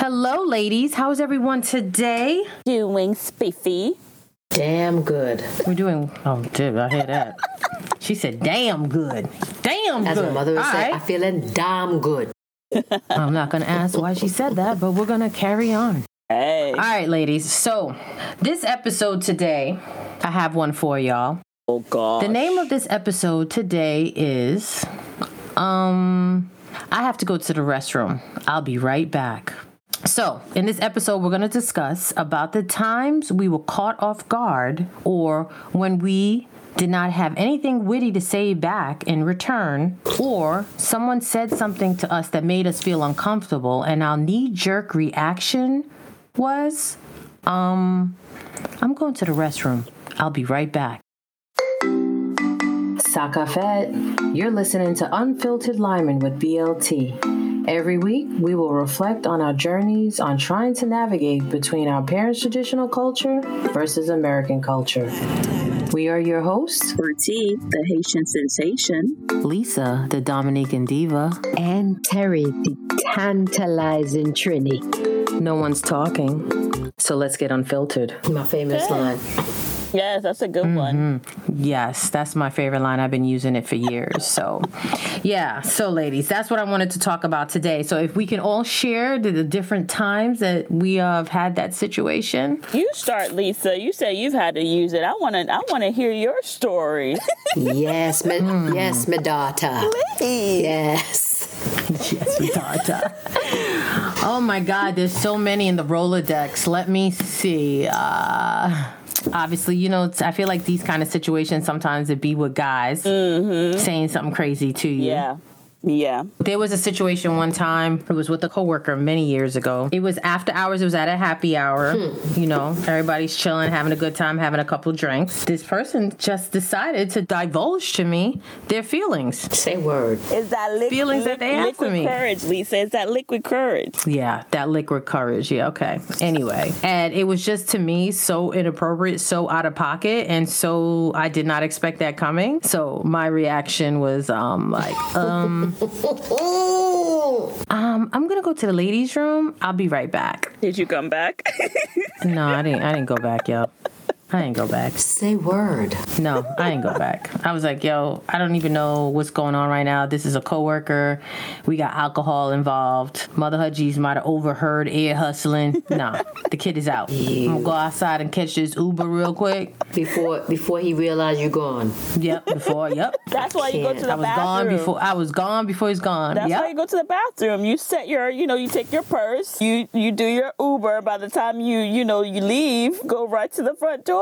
Hello, ladies. How's everyone today? Doing spiffy. Damn good. We're doing. Oh, dude, I hear that. she said, "Damn good, damn As good." As my mother would All say, right. I'm feeling damn good. I'm not gonna ask why she said that, but we're gonna carry on. Hey. All right, ladies. So, this episode today, I have one for y'all. Oh God. The name of this episode today is um I have to go to the restroom. I'll be right back. So, in this episode we're going to discuss about the times we were caught off guard or when we did not have anything witty to say back in return or someone said something to us that made us feel uncomfortable and our knee jerk reaction was um I'm going to the restroom. I'll be right back. Sakafet, you're listening to Unfiltered Liming with BLT. Every week, we will reflect on our journeys on trying to navigate between our parents' traditional culture versus American culture. We are your hosts, Bertie, the Haitian sensation. Lisa, the Dominican diva. and Terry, the tantalizing Trini. No one's talking, so let's get unfiltered. My famous line. Yes, that's a good one. Yes, that's my favorite line. I've been using it for years. So, yeah. So, ladies, that's what I wanted to talk about today. So, if we can all share the, the different times that we have had that situation. You start, Lisa. You say you've had to use it. I want to. I want to hear your story. Yes, my, Hmm. yes, my daughter. Yes. yes, we thought. oh my God, there's so many in the Rolodex. Let me see. Uh, obviously, you know, I feel like these kind of situations sometimes it be with guys mm-hmm. saying something crazy to you. Yeah. Yeah. There was a situation one time. It was with a coworker many years ago. It was after hours. It was at a happy hour. You know, everybody's chilling, having a good time, having a couple drinks. This person just decided to divulge to me their feelings. Say word. Is that liquid, Feelings that they have for me. courage, Lisa? Is that liquid courage? Yeah, that liquid courage. Yeah, okay. Anyway, and it was just to me so inappropriate, so out of pocket, and so I did not expect that coming. So my reaction was um like um um I'm gonna go to the ladies' room. I'll be right back. Did you come back? No, I didn't. I didn't go back, yo. I didn't go back. Say word. No, I didn't go back. I was like, yo, I don't even know what's going on right now. This is a coworker. We got alcohol involved. Mother Hudgies might have overheard air hustling. Nah, the kid is out. I'm gonna go outside and catch this Uber real quick. Before before he realized you're gone. Yep, before, yep. That's why you go to the bathroom. I was bathroom. gone before I was gone before he's gone. That's yep. why you go to the bathroom. You set your, you know, you take your purse, you you do your Uber. By the time you, you know, you leave, go right to the front door.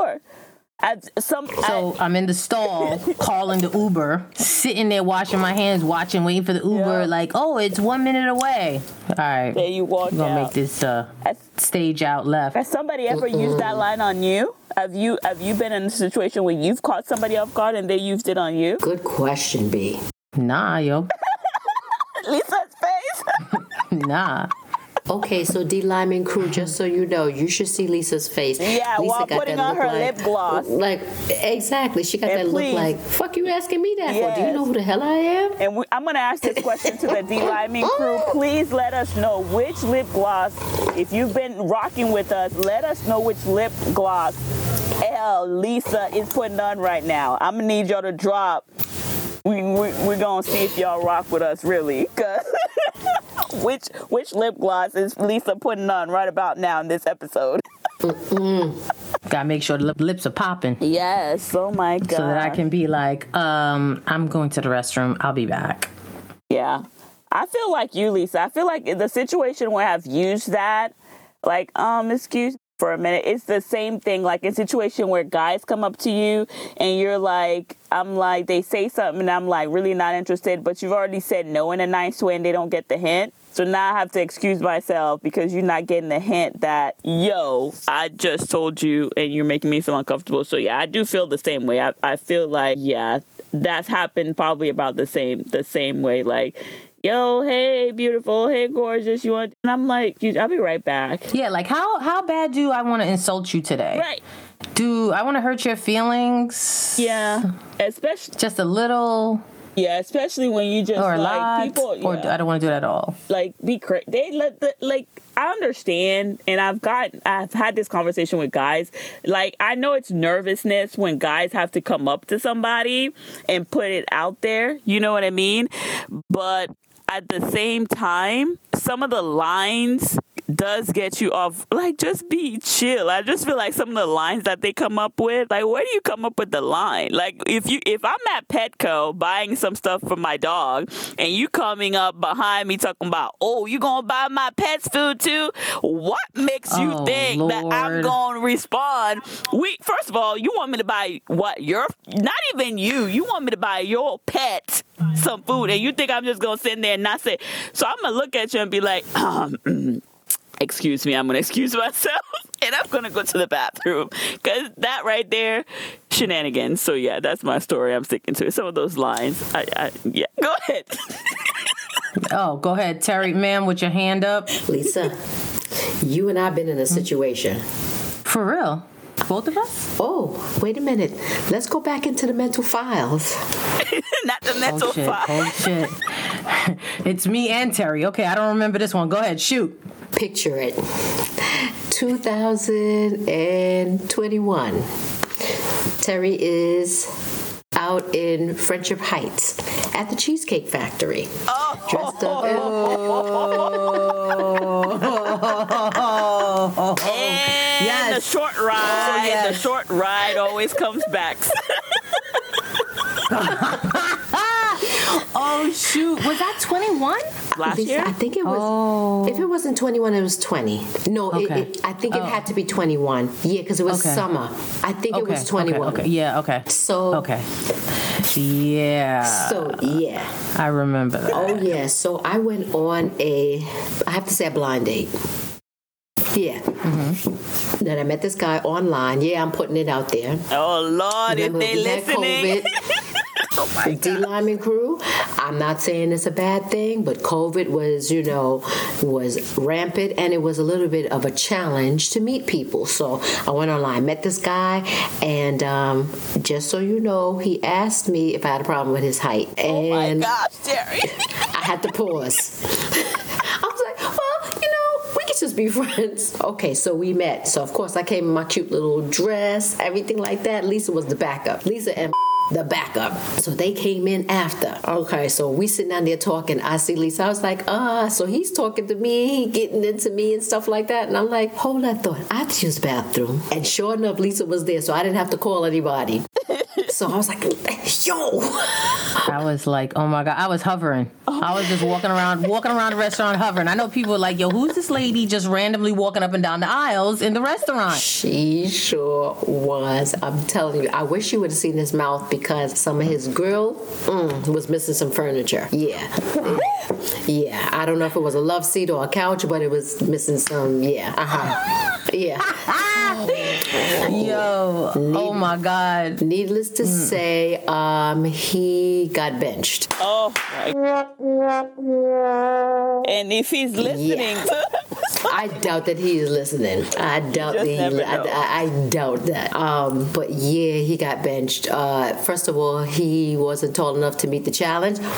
At some, So I'm in the stall calling the Uber, sitting there washing my hands, watching, waiting for the Uber. Yeah. Like, oh, it's one minute away. All right, there you walk we're gonna out. make this uh, Has, stage out left. has somebody ever used that line on you? Have you have you been in a situation where you've caught somebody off guard and they used it on you? Good question, B. Nah, yo, Lisa's face. nah. Okay, so D Liming crew, just so you know, you should see Lisa's face. Yeah, Lisa while got putting that on her like, lip gloss. Like exactly, she got And that please- look like, fuck you asking me that for? Do you know who the hell I am? And we, I'm gonna ask this question to the D Liming crew. Oh. Please let us know which lip gloss. If you've been rocking with us, let us know which lip gloss L Lisa is putting on right now. I'm gonna need y'all to drop. We, we we're gonna see if y'all rock with us really. 'cause which which lip gloss is Lisa putting on right about now in this episode? Gotta make sure the lip- lips are popping Yes. Oh my god. so that I can be like, um, I'm going to the restroom. I'll be back. Yeah. I feel like you, Lisa. I feel like the situation where I've used that, like, um, excuse me for a minute, it's the same thing. Like in situation where guys come up to you and you're like, I'm like, they say something and I'm like really not interested, but you've already said no in a nice way and they don't get the hint. So now I have to excuse myself because you're not getting the hint that, yo, I just told you and you're making me feel uncomfortable. So yeah, I do feel the same way. I, I feel like, yeah, that's happened probably about the same the same way. Like, yo, hey, beautiful, hey, gorgeous, you want? And I'm like, I'll be right back. Yeah, like how how bad do I want to insult you today? Right. Do I want to hurt your feelings? Yeah. Especially, Just a little. Yeah, especially when you just or a like lot, people. or yeah. I don't want to do that at all. like be cra- they let the like I understand and I've got I've had this conversation with guys like I know it's nervousness when guys have to come up to somebody and put it out there you know what I mean but at the same time some of the lines does get you off like just be chill. I just feel like some of the lines that they come up with like where do you come up with the line? Like if you if i'm at petco buying some stuff for my dog and you coming up behind me talking about oh you gonna buy my pet's food too? What makes you Oh, think that i'm gonna respond? We first of all you want me to buy what your not even you you want me to buy your pet some food and you think i'm just gonna sit in there and not say so i'm gonna look at you and be like um excuse me, I'm gonna excuse myself and I'm gonna go to the bathroom because that right there, shenanigans. So yeah, that's my story. I'm sticking to it. Some of those lines, I, I yeah, go ahead. Oh, go ahead, Terry, ma'am, with your hand up. Lisa, you and I've been in a situation. For real, both of us. Oh, wait a minute. Let's go back into the mental files. Not the mental Oh shit! file. Oh shit! it's me and Terry. Okay, I don't remember this one. Go ahead, shoot. Picture it 2021. Terry is out in Friendship Heights at the Cheesecake Factory. Oh. Dressed up Yes. the short ride, yes. the short ride always comes back. Oh shoot! Was that twenty one? Last year, I think it was. Oh. If it wasn't 21, it was 20. No, Okay. it, I think it oh. had to be 21. Yeah, because it was Okay. summer. I think it was 21. Okay, okay. Yeah. Okay. So, Okay. Yeah. so yeah. I remember that. Oh yeah, so I went on a, I have to say a blind date. Yeah. Mm-hmm. Then I met this guy online. Yeah, I'm putting it out there. oh Lord, if they listening, COVID. the D Liming crew. I'm not saying it's a bad thing, but COVID was, you know, was rampant and it was a little bit of a challenge to meet people. So I went online, met this guy, and um, just so you know, he asked me if I had a problem with his height. oh my And gosh, Terry. I had to pause. I was like, well, you know, we could just be friends. Okay, so we met. So of course I came in my cute little dress, everything like that. Lisa was the backup. Lisa and the backup. So they came in after. Okay, so we sitting down there talking. I see Lisa. I was like, ah, so he's talking to me, getting into me and stuff like that. And I'm like, hold that thought. I have to use bathroom. And sure enough, Lisa was there, so I didn't have to call anybody. so I was like, yo. I was like, oh my god, I was hovering. I was just walking around, walking around the restaurant hovering. I know people were like, yo, who's this lady just randomly walking up and down the aisles in the restaurant? She sure was. I'm telling you, I wish you would have seen his mouth because some of his grill mm, was missing some furniture. Yeah. Yeah. I don't know if it was a love seat or a couch, but it was missing some. Yeah. Uh huh. Yeah. Yo, oh my god. Needless to say, um, he got benched. Oh my. And if he's listening, I doubt that he is listening. I doubt that. He, I. I, I doubt that. Um, but yeah, he got benched. Uh, first of all, he wasn't tall enough to meet the challenge.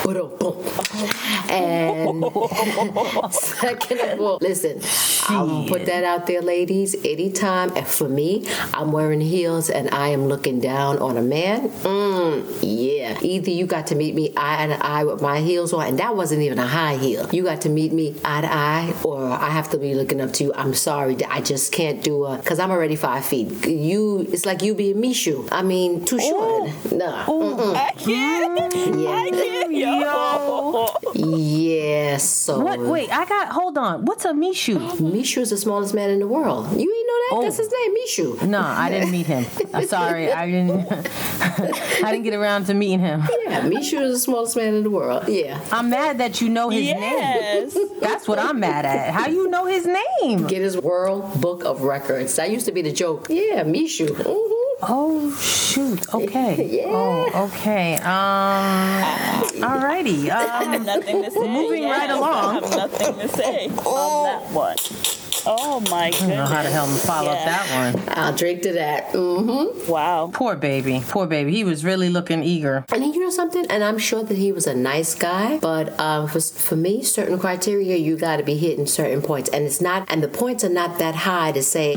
And second of all, listen, I'll put that out there, ladies. Anytime, and for me, I'm wearing heels and I am looking down on a man. Mm, yeah, either you got to meet me eye to eye with my heels on, and that wasn't even a high heel. You got to meet me eye to eye, or I have to be looking up to you. I'm sorry, I just can't do a because I'm already five feet. You, it's like you being Mishu. I mean, too short. Nah. Mm-mm. I can't. I can't. Yo. Yeah. So What? Wait, I got. Hold on. What's a Mishu? Mishu is the smallest man in the world. You ain't know that? Oh. That's his name, Mishu. No, I didn't meet him. I'm sorry, I didn't. I didn't get around to meeting him. Yeah, Mishu is the smallest man in the world. Yeah. I'm mad that you know his name. Yes. That's what I'm mad at. How you know his name? Guinness World Book of Records. That used to be the joke. Yeah, Mishu. Mhm. Oh shoot. Okay. Yeah. Oh, okay. Um. Alrighty. I Um. nothing to say. moving Yeah, right along. I have nothing to say on that one. Oh my goodness. I don't know how the hell to follow Yeah. up that one. I'll drink to that. Mm-hmm. Wow. Poor baby. Poor baby. He was really looking eager. And you know something? And I'm sure that he was a nice guy, but um, for, for me, certain criteria, you got to be hitting certain points. And it's not, and the points are not that high to say,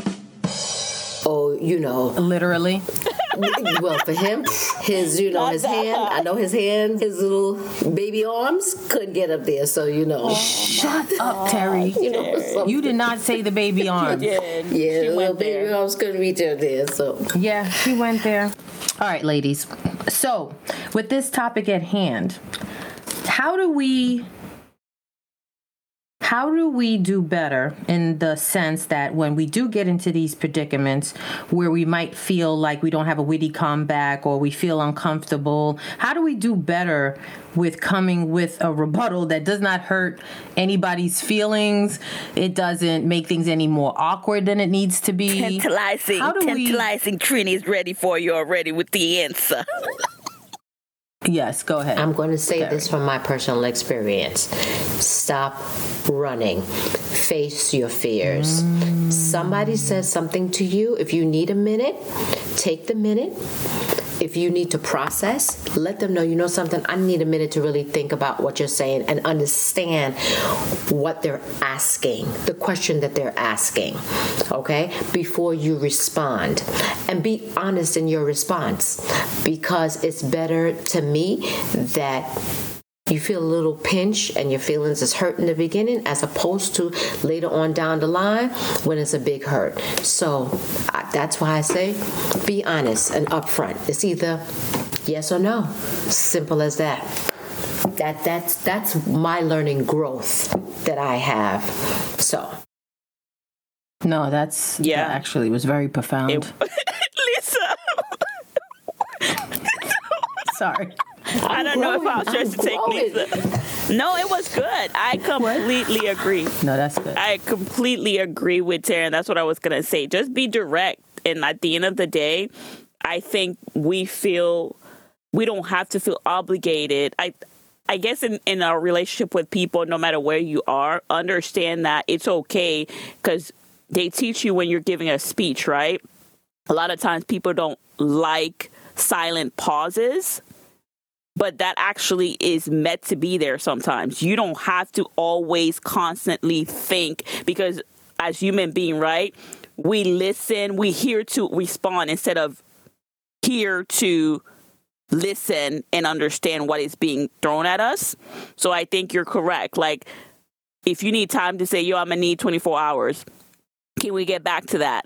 oh, you know, Literally. well, for him, his, you know, Not his hand, high. I know his hand, his little baby arms couldn't get up there. So, you know, oh, Shut up, Terry. you know, so, You did not say the baby arms. Did. yeah, She the little went baby there. arms couldn't reach up there. So, Yeah, she went there. All right, ladies. So, with this topic at hand, how do we how do we do better in the sense that when we do get into these predicaments where we might feel like we don't have a witty comeback or we feel uncomfortable, how do we do better with coming with a rebuttal that does not hurt anybody's feelings? It doesn't make things any more awkward than it needs to be. Tantalizing, How do we- tantalizing Trini is ready for you already with the answer. Yes, go ahead. I'm going to say this from my personal experience. Stop running. Face your fears. Somebody says something to you. If you need a minute, take the minute. If you need to process, let them know, you know something, I need a minute to really think about what you're saying and understand what they're asking, the question that they're asking, okay, before you respond. And be honest in your response because it's better to me that you feel a little pinch and your feelings is hurt in the beginning as opposed to later on down the line when it's a big hurt. So I- that's why I say be honest and upfront. It's either yes or no. Simple as that. That that's that's my learning growth that I have. So No, that's Yeah. that actually was very profound. It- Lisa, Sorry. I don't know if I was growing. supposed to take Lisa. No, it was good. I completely agree. No, that's good. I completely agree with Taryn. That's what I was gonna say. Just be direct, and at the end of the day, I think we feel we don't have to feel obligated. I I guess in, in our relationship with people, no matter where you are, understand that it's okay because they teach you when you're giving a speech, right? A lot of times people don't like silent pauses but that actually is meant to be there sometimes. You don't have to always constantly think because as human being, right? We listen, we hear to respond instead of here to listen and understand what is being thrown at us. So I think you're correct. Like if you need time to say, yo, I'm gonna need 24 hours, can we get back to that?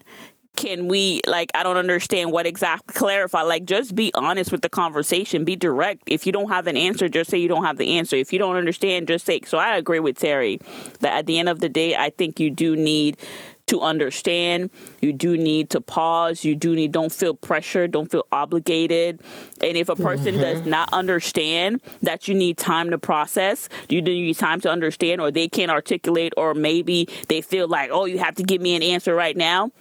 Can we like I don't understand what exactly clarify like just be honest with the conversation be direct if you don't have an answer just say you don't have the answer if you don't understand just say so I agree with Terry that at the end of the day I think you do need to understand you do need to pause you do need don't feel pressure don't feel obligated and if a person mm-hmm. does not understand that you need time to process you do need time to understand or they can't articulate or maybe they feel like oh you have to give me an answer right now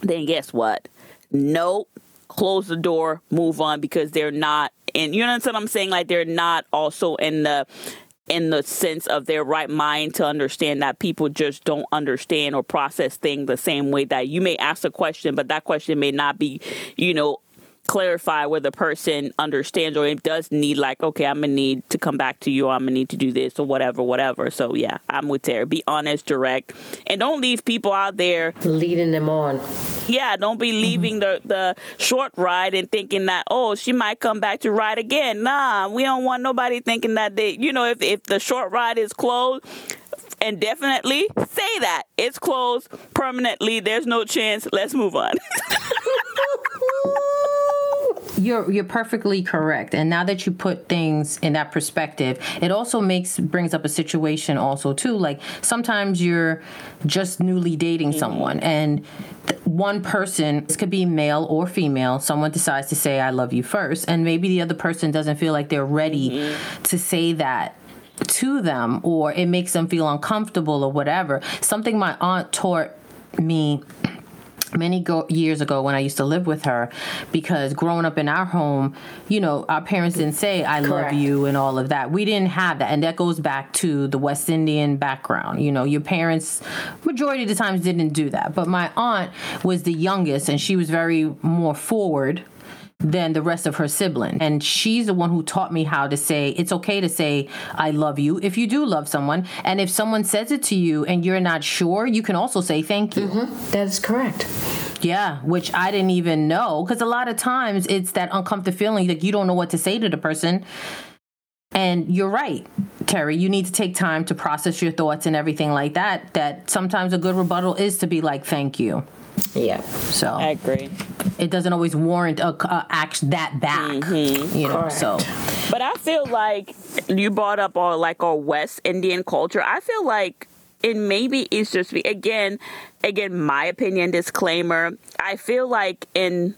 then guess what? Nope. Close the door, move on because they're not and you know what I'm saying? Like they're not also in the in the sense of their right mind to understand that people just don't understand or process things the same way that you may ask a question, but that question may not be, you know, clarify where the person understands or it does need like okay i'm gonna need to come back to you i'm gonna need to do this or whatever whatever so yeah i'm with Terry. be honest direct and don't leave people out there leading them on. yeah, don't be mm-hmm. leaving the, the short ride and thinking that, oh, she might come back to ride again. Nah, we don't want nobody thinking that they, you know, if, if the short ride is closed, and definitely say that it's closed permanently, there's no chance, let's move on. You're you're perfectly correct. And now that you put things in that perspective, it also makes brings up a situation also too. Like sometimes you're just newly dating mm-hmm. someone and th- one person, this could be male or female, someone decides to say I love you first and maybe the other person doesn't feel like they're ready mm-hmm. to say that to them or it makes them feel uncomfortable or whatever. Something my aunt taught me many go- years ago when I used to live with her because growing up in our home, you know, our parents didn't say I Correct. love you and all of that. We didn't have that. And that goes back to the West Indian background. You know, your parents majority of the times didn't do that. But my aunt was the youngest and she was very more forward than the rest of her siblings. And she's the one who taught me how to say it's okay to say I love you if you do love someone. And if someone says it to you and you're not sure, you can also say thank you. Mm-hmm. That is correct. Yeah, which I didn't even know because a lot of times it's that uncomfortable feeling that you don't know what to say to the person. And you're right, Terry. You need to take time to process your thoughts and everything like that. That sometimes a good rebuttal is to be like, "Thank you." Yeah. So I agree. it doesn't always warrant a, a act that back, mm-hmm. you know. Correct. So But I feel like you brought up all like our West Indian culture. I feel like it maybe it's just me again, again, my opinion disclaimer. I feel like in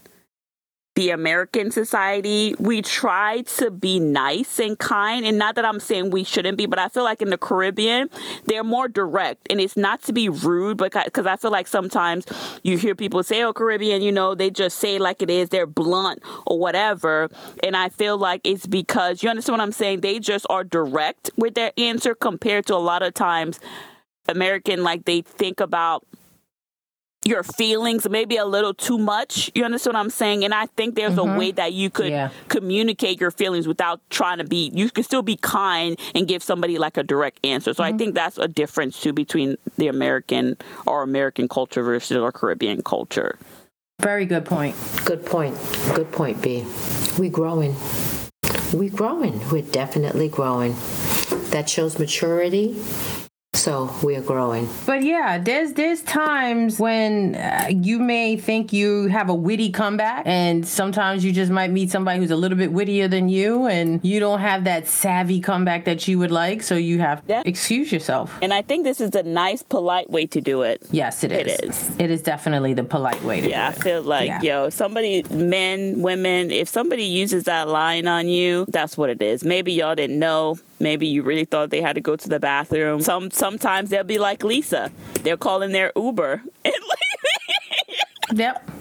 the American society, we try to be nice and kind. And not that I'm saying we shouldn't be, but I feel like in the Caribbean, they're more direct. And it's not to be rude, but because I feel like sometimes you hear people say, oh, Caribbean, you know, they just say like it is, they're blunt or whatever. And I feel like it's because, you understand what I'm saying? They just are direct with their answer compared to a lot of times American, like they think about your feelings maybe a little too much. You understand what I'm saying? And I think there's a mm-hmm. way that you could Yeah. communicate your feelings without trying to be, you can still be kind and give somebody like a direct answer. So I mm-hmm. think that's a difference too between the American or American culture versus our Caribbean culture. very good point. Good point. Good point, B. We growing. We growing. We're definitely growing. That shows maturity. So we're growing. But yeah, there's there's times when uh, you may think you have a witty comeback, and sometimes you just might meet somebody who's a little bit wittier than you, and you don't have that savvy comeback that you would like, so you have Yeah. to excuse yourself. And I think this is a nice, polite way to do it. Yes, it is. It is. It is definitely the polite way to Yeah, I do it. feel like, Yeah. yo, somebody, men, women, if somebody uses that line on you, that's what it is. Maybe y'all didn't know. Maybe you really thought they had to go to the bathroom. Some sometimes they'll be like Lisa. They're calling their Uber. And Yep.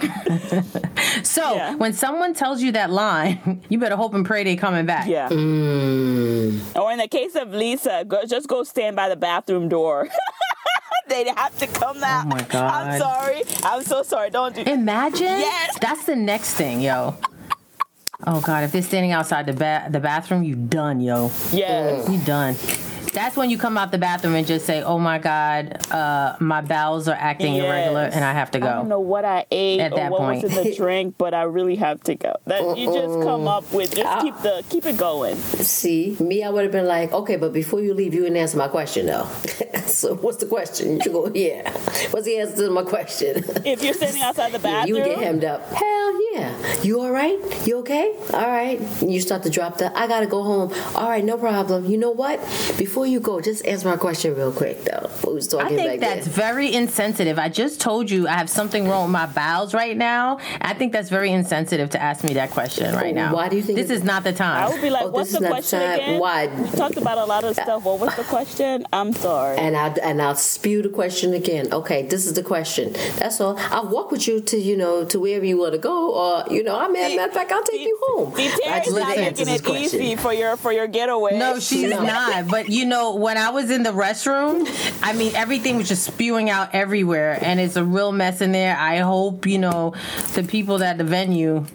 so Yeah. when someone tells you that line, you better hope and pray they're coming back. yeah. Mm. Or in the case of Lisa, go, just go stand by the bathroom door. They'd have to come oh out. Oh my god! I'm sorry. I'm so sorry. Don't do. Imagine. Yes. That's the next thing, yo. Oh God, if they're standing outside the ba- the bathroom, you done, yo. Yeah, You done. That's when you come out the bathroom and just say, "Oh my God, uh, my bowels are acting Yes. irregular, and I have to go." I don't know what I ate At or that what point. was in the drink, but I really have to go. That you just come up with. Just keep the keep it going. See, me, I would have been like, okay, but before you leave, you didn't answer my question, though. so what's the question? You go, yeah. What's the answer to my question? If you're standing outside the Yeah, bathroom, you get hemmed up. Hell yeah. You all right? You okay? All right. And you start to drop the, I got to go home. All right, no problem. You know what? Before you go, just answer my question real quick, though. What was I think back that's then. very insensitive. I just told you I have something wrong with my bowels right now. I think that's very insensitive to ask me that question right now. Why do you think this is not the time? I time? would be like, Oh, "What's this the question time. again?" Why? We talked about a lot of stuff. What was the question? I'm sorry. And I and I'll spew the question again. Okay, this is the question. That's all. I'll walk with you to you know to wherever you want to go, or you know, I mean, matter of fact, I'll take you home. See, I Terry's just not need making it question. easy for your for your getaway. No, she's not. But you know, when I was in the restroom, I mean, everything was just spewing out everywhere, and it's a real mess in there. I hope you know the people at the venue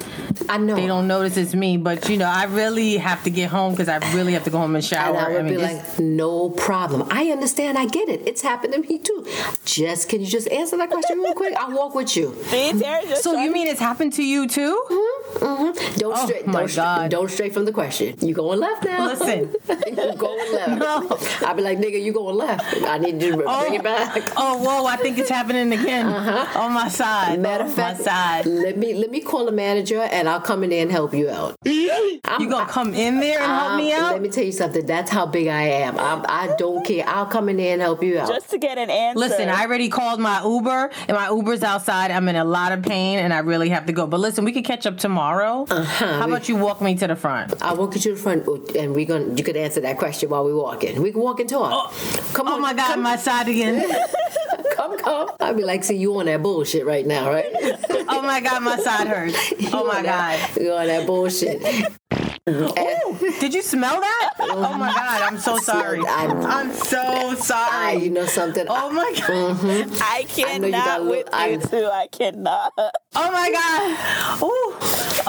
I know. they don't notice it's me, but you know, I really have to get home because I really have to go home and shower. And I would mean, be like, no problem. I understand. I get it. It's happened to me too. Just can you just answer that question real quick? I'll walk with you. See, Terry so you mean it's happened to you too? Mm-hmm. Don't Oh, stray. my Don't, stray- God. don't stray from the question. You going left now? Listen. you going left? No. I'll be like, nigga, you going left? I need you to bring it back. Oh, whoa! I think it's happening again on my side. Uh-huh. Matter of fact, my side. let me let me call a manager and I'll come in there and help you out. You gonna come in there and help me out? Let me tell you something. That's how big I am. I'm, I don't care. I'll come in there and help you out. just to get an answer. Listen, I already called my Uber, and my Uber's outside. I'm in a lot of pain, and I really have to go. But listen, we could catch up tomorrow. Uh-huh. How about you walk me to the front? I'll walk you to the front, and we're gonna. You could answer that question while we're walking. We can walk and talk. come Oh on, my God, come, my side again. come, come. I'd be like, see, you on that bullshit right now, right? Oh my god, my side hurts. Oh my god. You on that bullshit. Did you smell that? Oh my god, I'm so sorry. I'm- I'm so sorry. you know something? Oh my god. I I you cannot a with little- I- you two. I cannot. Oh my god. Ooh.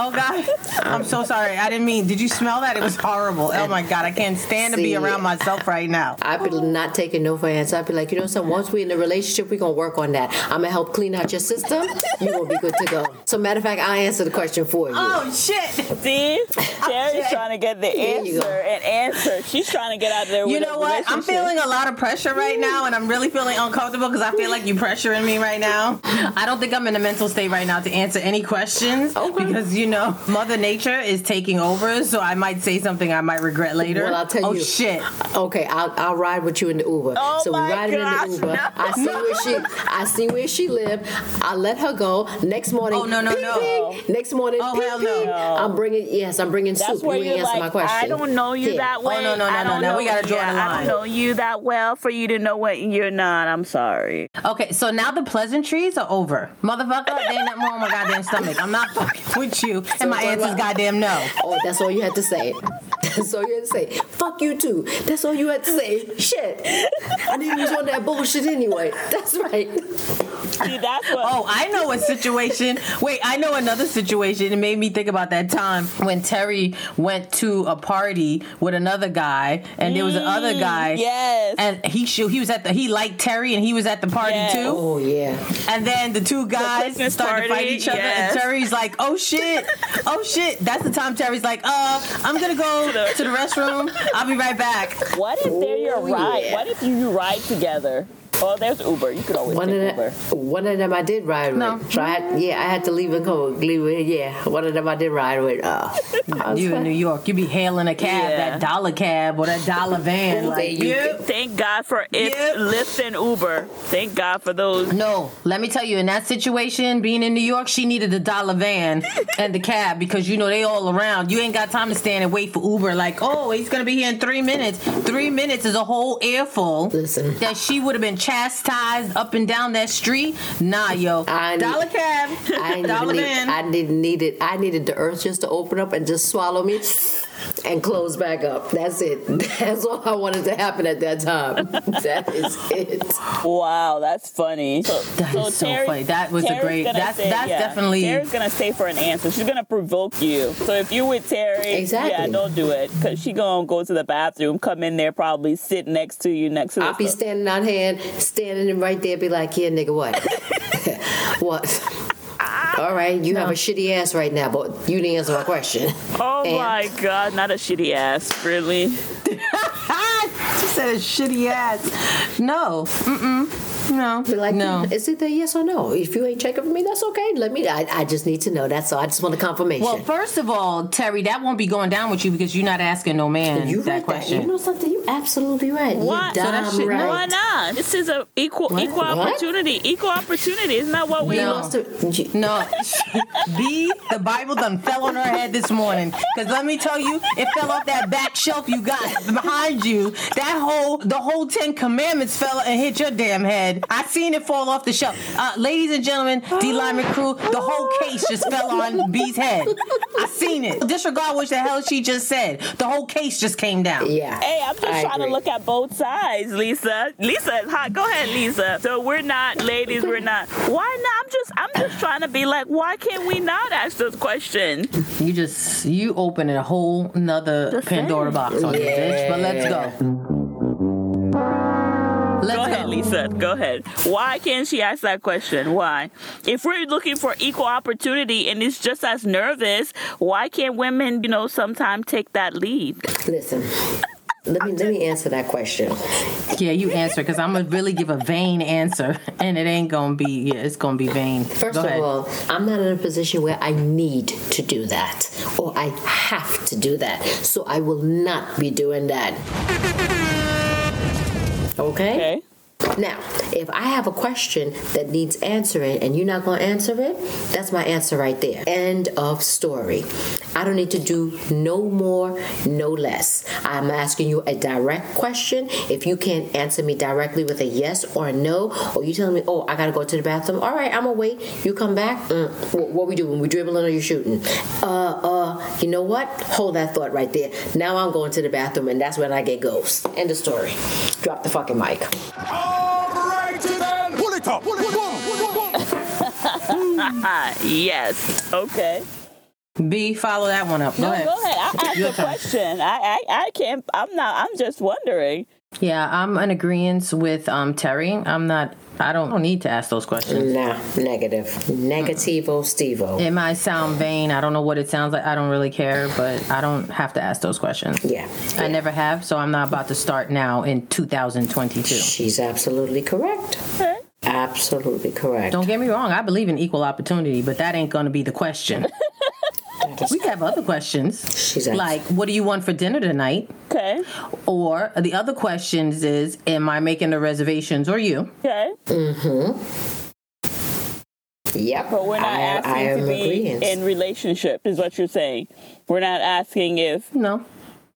Oh god. I'm so sorry. I didn't mean. Did you smell that? It was horrible. Oh my god. I can't stand to be around myself right now. I'd be not taking no for an answer. I'd be like, you know something, once we're in a relationship, we're gonna work on that. I'm gonna help clean out your system. You're gonna be good to go. So matter of fact, I answer the question for you. Oh shit. See, Terry's trying to get the answer and answer. She's trying to get out of there. You with know what? I'm feeling a lot of pressure right now, and I'm really feeling uncomfortable because I feel like you pressuring me right now. I don't think I'm in a mental state right now to answer any questions Okay. because you know Mother Nature is taking over, so I might say something I might regret later. Well, I'll tell oh you. shit! Okay, I'll, I'll ride with you in the Uber. Oh so we my riding gosh, in the Uber. no. I see where she I see where she lived. I let her go. Next morning. Oh, no, no, ping, no. ping. Next morning. Oh, ping, hell no. I'm bringing yes, I'm bringing That's soup. where you you're ain't answer like, my question. I don't know you Here. that oh, way. no, no, no, no, no, we gotta draw yeah, the I don't know you that well for you to know what you're not. I'm sorry. Okay, so now the pleasantries are over, motherfucker. They ain't nothing wrong with my goddamn stomach. I'm not fucking with you, and my answer is goddamn no. Oh, that's all you had to say. That's all you had to say. Fuck you too. That's all you had to say. Shit. I knew you was on that bullshit anyway. That's right. See, that's what. Oh, I know a situation. Wait, I know another situation. It made me think about that time when Terry went to a party with another guy, and there was another guy. Mm, yes. And he sh- he was at the he liked Terry, and he was at the party Yes. too. Oh yeah. And then the two guys Christmas started to fight party, each other, yes. and Terry's like, "Oh shit, oh shit." That's the time Terry's like, "Uh, I'm gonna go to the restroom. I'll be right back." What if they're your Oh, ride? yeah. What if you ride together? Oh, there's Uber. You could always One of take them, Uber. one of them I did ride with. No. So I had, yeah, I had to leave and go. Leave with, yeah. One of them I did ride with. Uh, I was You in New York, you be hailing a cab, Yeah. that dollar cab or that dollar van. Like, there you yep. Thank God for it, Yep. Lyft and Uber. Thank God for those. No, let me tell you, in that situation, being in New York, she needed the dollar van and the cab because you know they all around. You ain't got time to stand and wait for Uber. Like, oh, he's gonna be here in three minutes. Three minutes is a whole airful. Listen. that she would have been chastised up and down that street. Nah, yo, I need- dollar cab, I dollar need. I didn't need it. I needed the earth just to open up and just swallow me and close back up. That's it. That's all I wanted to happen at that time. That is it. Wow, that's funny. So, That is so funny. That was a great- gonna that's- that's definitely- Terry's gonna stay for an answer. She's gonna provoke you. So if you with Terry, Exactly. yeah, don't do it because she gonna go to the bathroom, come in there, probably sit next to you, next to I'll be standing on hand, standing right there, be like, yeah, nigga, what? what? All right, you have a shitty ass right now, but you didn't answer my question. Oh And- my God, not a shitty ass, really. she said a shitty ass. No, mm-mm, no, Be like, no. Hmm, is it a yes or no? If you ain't checking for me, that's okay. Let me. I, I just need to know. That's all. I just want a confirmation. Well, first of all, Terry, that won't be going down with you because you're not asking no man you that right question. That. You know something? You absolutely right. Why? You So that damn shit- right. Why not? This is a equal What? equal What? opportunity. Equal opportunity. Isn't that what we? You No. lost a- No, B, the Bible done fell on her head this morning. Cause let me tell you, it fell off that back shelf you got behind you. That whole, the whole Ten Commandments fell and hit your damn head. I seen it fall off the shelf. Uh, ladies and gentlemen, D Liming crew, the whole case just fell on B's head. I seen it. Disregard what the hell she just said. The whole case just came down. Yeah. Hey, I'm just I trying agree. to look at both sides, Lisa. Lisa is hot. Go ahead, Lisa. So we're not ladies. We're not. Why not? I'm just. I'm just trying to be like. Why can't we not ask this question? You just, you open a whole nother The Pandora thing. box on this bitch. But let's go. Let's Go ahead, Lisa. Go ahead. Why can't she ask that question? Why? If we're looking for equal opportunity and it's just as nervous, why can't women, you know, sometimes take that lead? Listen. Let me let me answer that question. Yeah, you answer because I'm gonna really give a vain answer, and it ain't gonna be. Yeah, it's gonna be vain. First Go of ahead. all, I'm not in a position where I need to do that or I have to do that. So I will not be doing that. Okay? Okay. Now, if I have a question that needs answering and you're not going to answer it, that's my answer right there. End of story. I don't need to do no more, no less. I'm asking you a direct question. If you can't answer me directly with a yes or a no, or you telling me, oh, I got to go to the bathroom, all right, I'm going to wait. You come back. Mm, what, what we doing? We dribbling or you shooting? Uh, uh, you know what? Hold that thought right there. Now I'm going to the bathroom, and that's when I get ghost. End of story. Drop the fucking mic. Alrighty then. Pull it up. Pull it up. Yes. Okay. B, follow that one up. Go No, ahead. go ahead. I asked a question. I, I, I can't. I'm not. I'm just wondering. Yeah, I'm in agreement with um, Terry. I'm not. I don't, don't need to ask those questions. Nah, negative. Negativo Stevo. It might sound vain. I don't know what it sounds like. I don't really care, but I don't have to ask those questions. Yeah. I never have, so I'm not about to start now in 2022. She's absolutely correct. Okay. Absolutely correct. Don't get me wrong. I believe in equal opportunity, but that ain't going to be the question. we have other questions. She's abs- Like, what do you want for dinner tonight? Okay. Or the other questions is, am I making the reservations or you? Okay. Mm-hmm. Yep. But we're not I, asking I am to be agreeing. in relationship, is what you're saying. We're not asking if. No.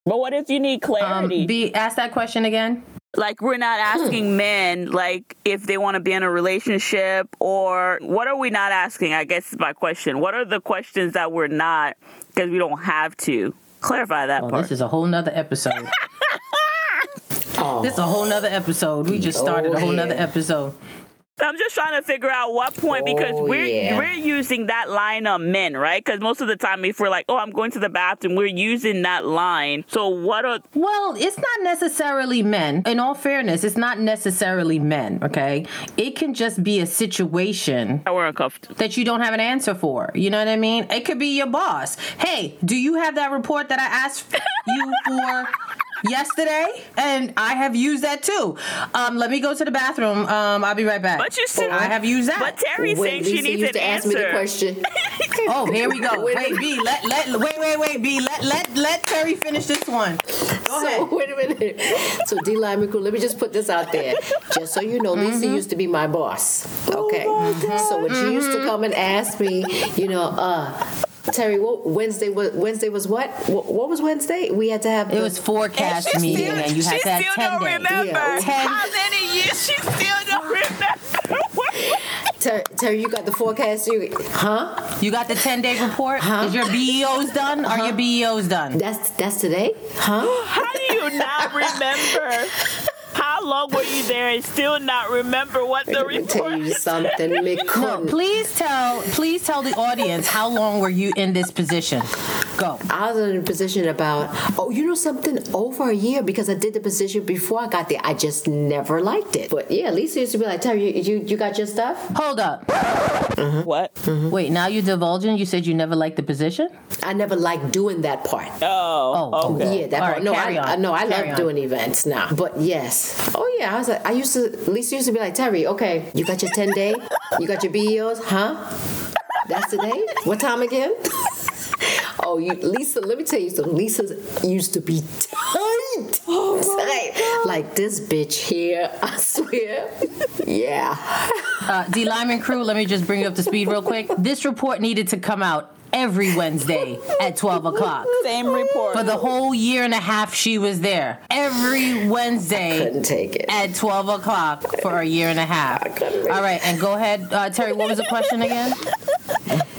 But what if you need Um, clarity? B, ask that question again. Like we're not hmm. asking men like if they want to be in a relationship or what are we not asking? I guess is my question. What are the questions that we're not because we don't have to clarify that Oh, part? this is a whole nother episode. Oh, This is a whole nother episode. We just started a whole oh, nother yeah. Episode. I'm just trying to figure out what point because Oh, we're yeah. we're using that line on men, right? Because most of the time, if we're like, "Oh, I'm going to the bathroom," we're using that line. So what are Well, it's not necessarily men. In all fairness, it's not necessarily men, okay? It can just be a situation that you don't have an answer for. You know what I mean? It could be your boss. Hey, do you have that report that I asked you for yesterday? And I have used that too. Um, let me go to the bathroom. Um, I'll be right back. But you said I have used that. But Terry's Wait, saying she needs used an to ask answer. me the question. Oh, here we go. Wait a Wait, minute. B, let let wait, wait, wait, B, let let let Terry finish this one. Go ahead. So, wait a minute. So, D. Liming Crew, let me just put this out there. Just so you know, Lisa Mm-hmm. used to be my boss. Oh Okay. So, when she used to come and ask me, you know, uh, Terry, what Wednesday was Wednesday was what? what? What was Wednesday? We had to have It the- was forecast She meeting, still- and you had she to have still ten don't days. remember Yeah. Ten- how many years. She still don't remember. Ter- Terry, you got the forecast. You, huh? You got the ten day report. Huh? Is your BEOs done? Are your BEOs done? That's that's today, huh? How do you not remember? How long were you there and still not remember what the Let me tell report? you something, me No, please tell please tell the audience how long were you in this position? Go. I was in a position about, oh, you know something, over a year because I did the position before I got there. I just never liked it. But yeah, Lisa used to be like, Terry, you, you, you got your stuff? Hold up. Uh-huh. What? Mm-hmm. Wait, now you're divulging. You said you never liked the position. I never liked doing that part. Oh, Oh, okay. Yeah, that All part. right, no, carry I, on. I no, I Carry love on. doing events now. But yes. Oh yeah, I was like, I used to. Lisa used to be like, Terry, okay, you got your ten day, you got your BEOs, huh? That's the day? What time again? oh, you, Lisa. Let me tell you something. Lisa used to be tight. Oh Tight. Like this bitch here. I swear. yeah. Uh, D Liming crew. Let me just bring you up to speed real quick. This report needed to come out every Wednesday at twelve o'clock. Same report. For the whole year and a half she was there, every Wednesday Couldn't take it. at 12 o'clock for a year and a half. couldn't All right, and go ahead, uh, Terry. What was the question again?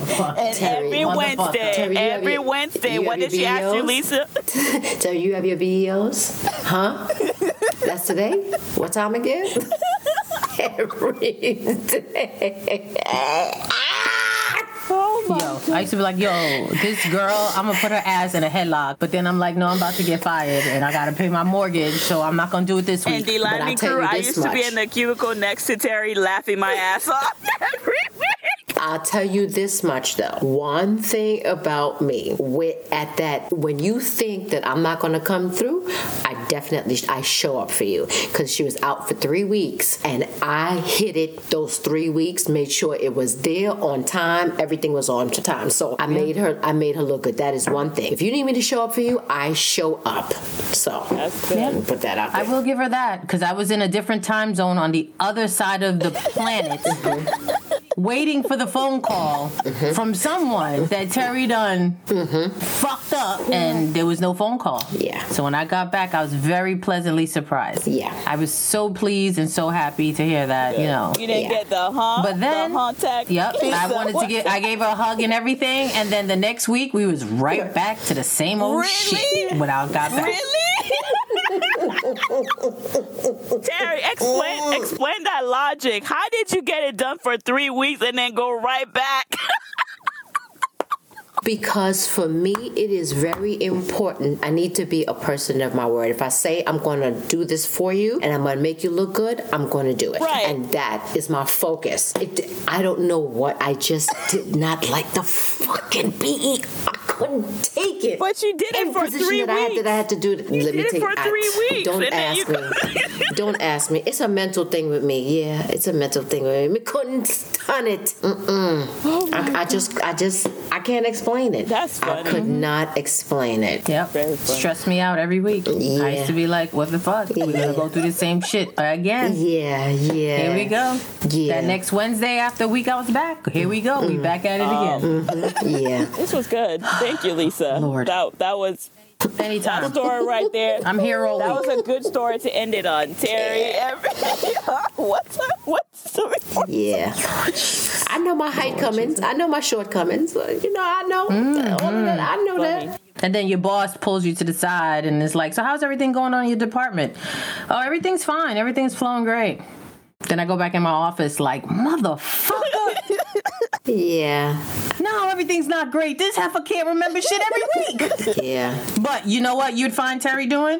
and Terry, every motherfucker. Wednesday, Terry, every your- Wednesday, you what have did she ask you. Lisa? Terry, you have your BEOs, huh? That's today. What time again? Every day. Oh Yo, I used to be like, yo, this girl, I'm gonna put her ass in a headlock. But then I'm like, no, I'm about to get fired and I gotta pay my mortgage, so I'm not gonna do it this And week. the But I Lightning crew, I this used to be in the cubicle next to Terry laughing my ass off every week. I'll tell you this much though. One thing about me, with at that when you think that I'm not gonna come through, I definitely I show up for you because she was out for three weeks and I hit it those three weeks, made sure it was there on time, everything was on time. So I made her I made her look good. That is one thing. If you need me to show up for you, I show up. So That's good. let put that out I will give her that because I was in a different time zone on the other side of the planet, mm-hmm. Waiting for the phone call mm-hmm. from someone that Terry done mm-hmm. fucked up, and there was no phone call. Yeah. So when I got back, I was very pleasantly surprised. Yeah. I was so pleased and so happy to hear that. You know. You didn't Yeah. get the huh? But then, the huh yep, I wanted to what? get. I gave her a hug and everything, and then the next week we was right back to the same old Really? shit when I got back. Really? Terry, explain explain that logic. How did you get it done for three weeks and then go right back? Because for me, it is very important. I need to be a person of my word. If I say I'm going to do this for you and I'm going to make you look good, I'm going to do it. Right. And that is my focus. It, I don't know what. I just did not like the fucking PE. I couldn't take it. But you did it for position three that I had weeks. that I had to do. let me did it take for I- three weeks, Don't ask me. don't ask me. It's a mental thing with me. Yeah, it's a mental thing with me. I couldn't done it. Mm-mm. Oh I, I just, I just, I can't explain it. Oh That's I funny. could not explain it. Yep. Very. Stress me out every week. I used to be like, what the fuck? We're gonna go through the same shit again. Yeah, yeah. Here we go. Yeah. That next Wednesday after a week I was back. Here we go. We back at it Um, again. Yeah. This was good. Thank you, Lisa. Lord. That that was that Anytime. story right there. I'm here all That week. was a good story to end it on. Terry, every, what's what's story? Yeah. I know my height comings. I know my shortcomings. You know, I know. Mm-hmm. All of that. I know that. And then your boss pulls you to the side and is like, So how's everything going on in your department? Oh, everything's fine. Everything's flowing great. Then I go back in my office like, motherfucker. Yeah. no, everything's not great. This heifer can't remember shit every week. Yeah. But you know what you'd find Terry doing?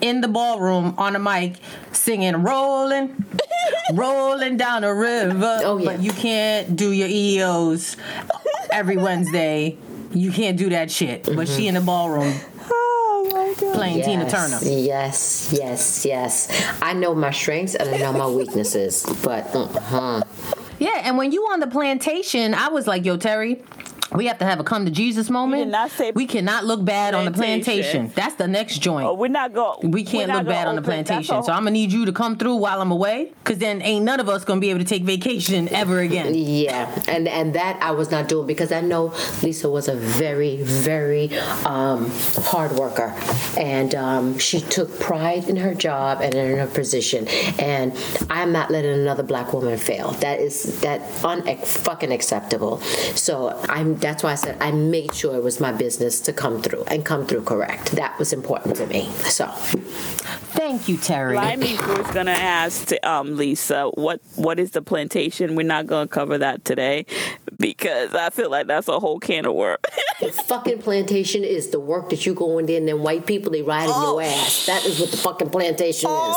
In the ballroom on a mic singing rolling, rolling down a river. Oh, yeah. But you can't do your EOs every Wednesday. You can't do that shit. But she in the ballroom Oh my god. playing Tina Turner. Yes, yes, yes. I know my strengths and I know my weaknesses, but uh-huh. Yeah, and when you on the plantation, I was like, yo, Terry, we have to have a come to Jesus moment. did not say we cannot look bad on the plantation. plantation. That's the next joint. Oh, we're not going. we can't look bad on the plantation. So I'm gonna need you to come through while I'm away, because then ain't none of us gonna be able to take vacation ever again. Yeah, and and that I was not doing because I know Lisa was a very very um, hard worker, and um, she took pride in her job and in her position. And I'm not letting another black woman fail. That is that un fucking acceptable. So I'm. That's why I said I made sure it was my business to come through and come through correct. That was important to me. So Thank you, Terry. Limey was gonna ask um, Lisa what what is the plantation. We're not gonna cover that today because I feel like that's a whole can of worms. the fucking plantation is the work that you go in there and then white people they riding Oh. your ass. That is what the fucking plantation is.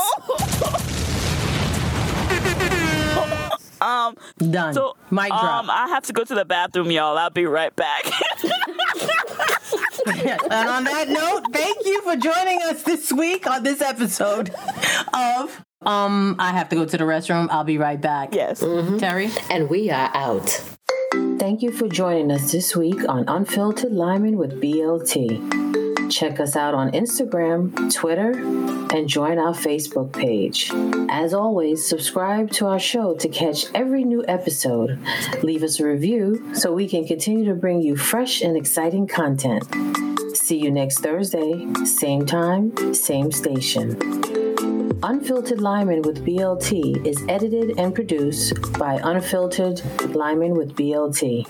Um. Done. So Mic drop. um, I have to go to the bathroom, y'all. I'll be right back. and on that note, thank you for joining us this week on this episode of um. I have to go to the restroom. I'll be right back. yes. Terry. And we are out. Thank you for joining us this week on Unfiltered Liming with BLT. Check us out on Instagram, Twitter, and join our Facebook page. As always, subscribe to our show to catch every new episode. Leave us a review so we can continue to bring you fresh and exciting content. See you next Thursday, same time, same station. Unfiltered Liming with BLT is edited and produced by Unfiltered Liming with BLT.